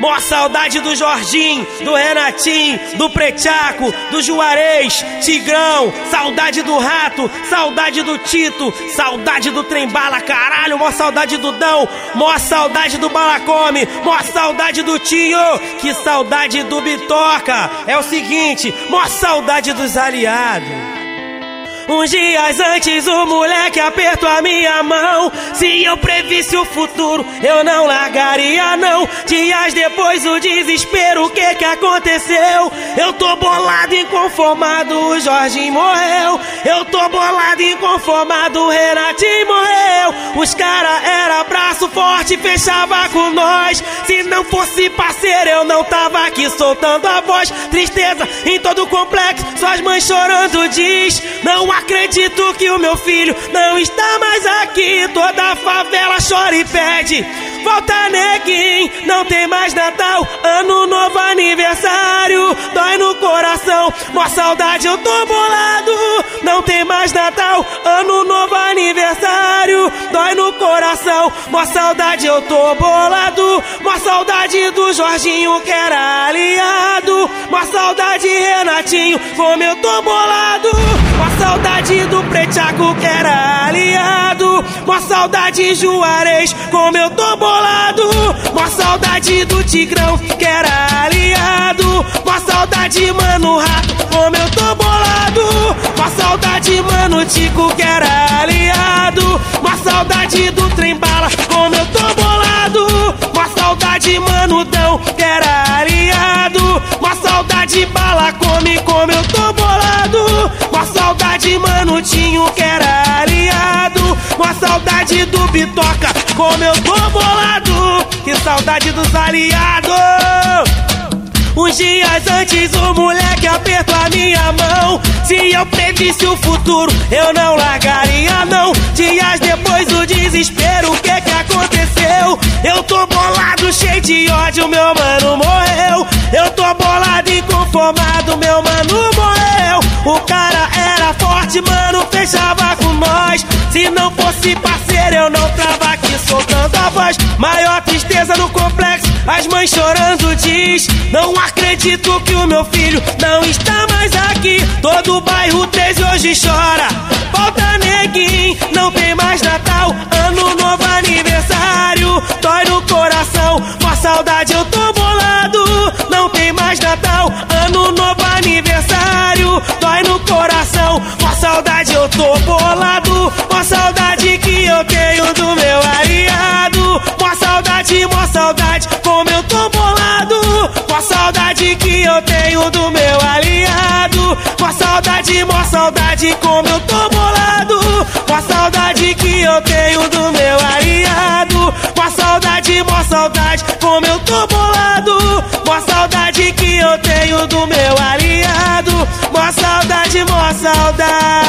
Mó saudade do Jorginho, do Renatinho, do Prechaco, do Juarez, Tigrão, saudade do Rato, saudade do Tito, saudade do Trembala, caralho, mó saudade do Dão, mó saudade do Balacome, mó saudade do Tio, que saudade do Bitoca. É o seguinte, mó saudade dos aliados. Uns dias antes o moleque apertou a minha mão. Se eu previsse o futuro, eu não largaria não. Dias depois o desespero, o que que aconteceu? Eu tô bolado, inconformado, o Jorginho morreu. Eu tô bolado, inconformado, o Renatinho morreu. Os cara era braço forte, fechava com nós. Se não fosse parceiro, eu não tava aqui soltando a voz. Tristeza em todo o complexo, suas mães chorando diz. Não acredito que o meu filho não está mais aqui. Toda a favela chora e pede. Volta neguinho, não tem mais Natal, ano novo aniversário, dói no coração, mó saudade eu tô bolado, não tem mais Natal, ano novo aniversário, dói no coração, mó saudade eu tô bolado, mó saudade do Jorginho que era aliado, saudade Renatinho, como eu tô bolado, mó saudade do Prechaco que era aliado, mó saudade Juarez, como eu tô bolado, mó saudade do Tigrão que era aliado, mó saudade Mano Rato, como eu tô bolado, mó saudade Mano Tico que era aliado, mó saudade do Trembala, como eu tô bolado, mó saudade Mano saudade Bala come como eu tô bolado, mó saudade Mano Tinho que era aliado, mó saudade do Bitoca, como eu tô bolado, que saudade dos aliados. Uns dias antes o moleque apertou a minha mão. Se eu previsse o futuro, eu não largaria não. Dias depois o desespero, o que que aconteceu? Eu tô bolado, cheio de ódio, meu mano inconformado, meu mano morreu. O cara era forte, mano, fechava com nós. Se não fosse parceiro, eu não tava aqui soltando a voz. Maior tristeza no complexo, as mães chorando diz: Não acredito que o meu filho não está mais aqui. Todo o bairro 13 hoje chora. Volta neguinho, não tem mais Natal, ano novo aniversário. Dói no coração, com a saudade eu tô ano novo aniversário. Dói no coração, com a saudade eu tô bolado. Com a saudade que eu tenho do meu aliado. Com a saudade, com a saudade, como eu tô bolado. Com a saudade que eu tenho do meu aliado. Com a saudade, com a saudade, como eu tô bolado. Com a saudade que eu tenho do meu aliado. Saudade, como eu tô bolado. A saudade que eu tenho do meu aliado. A saudade, a saudade.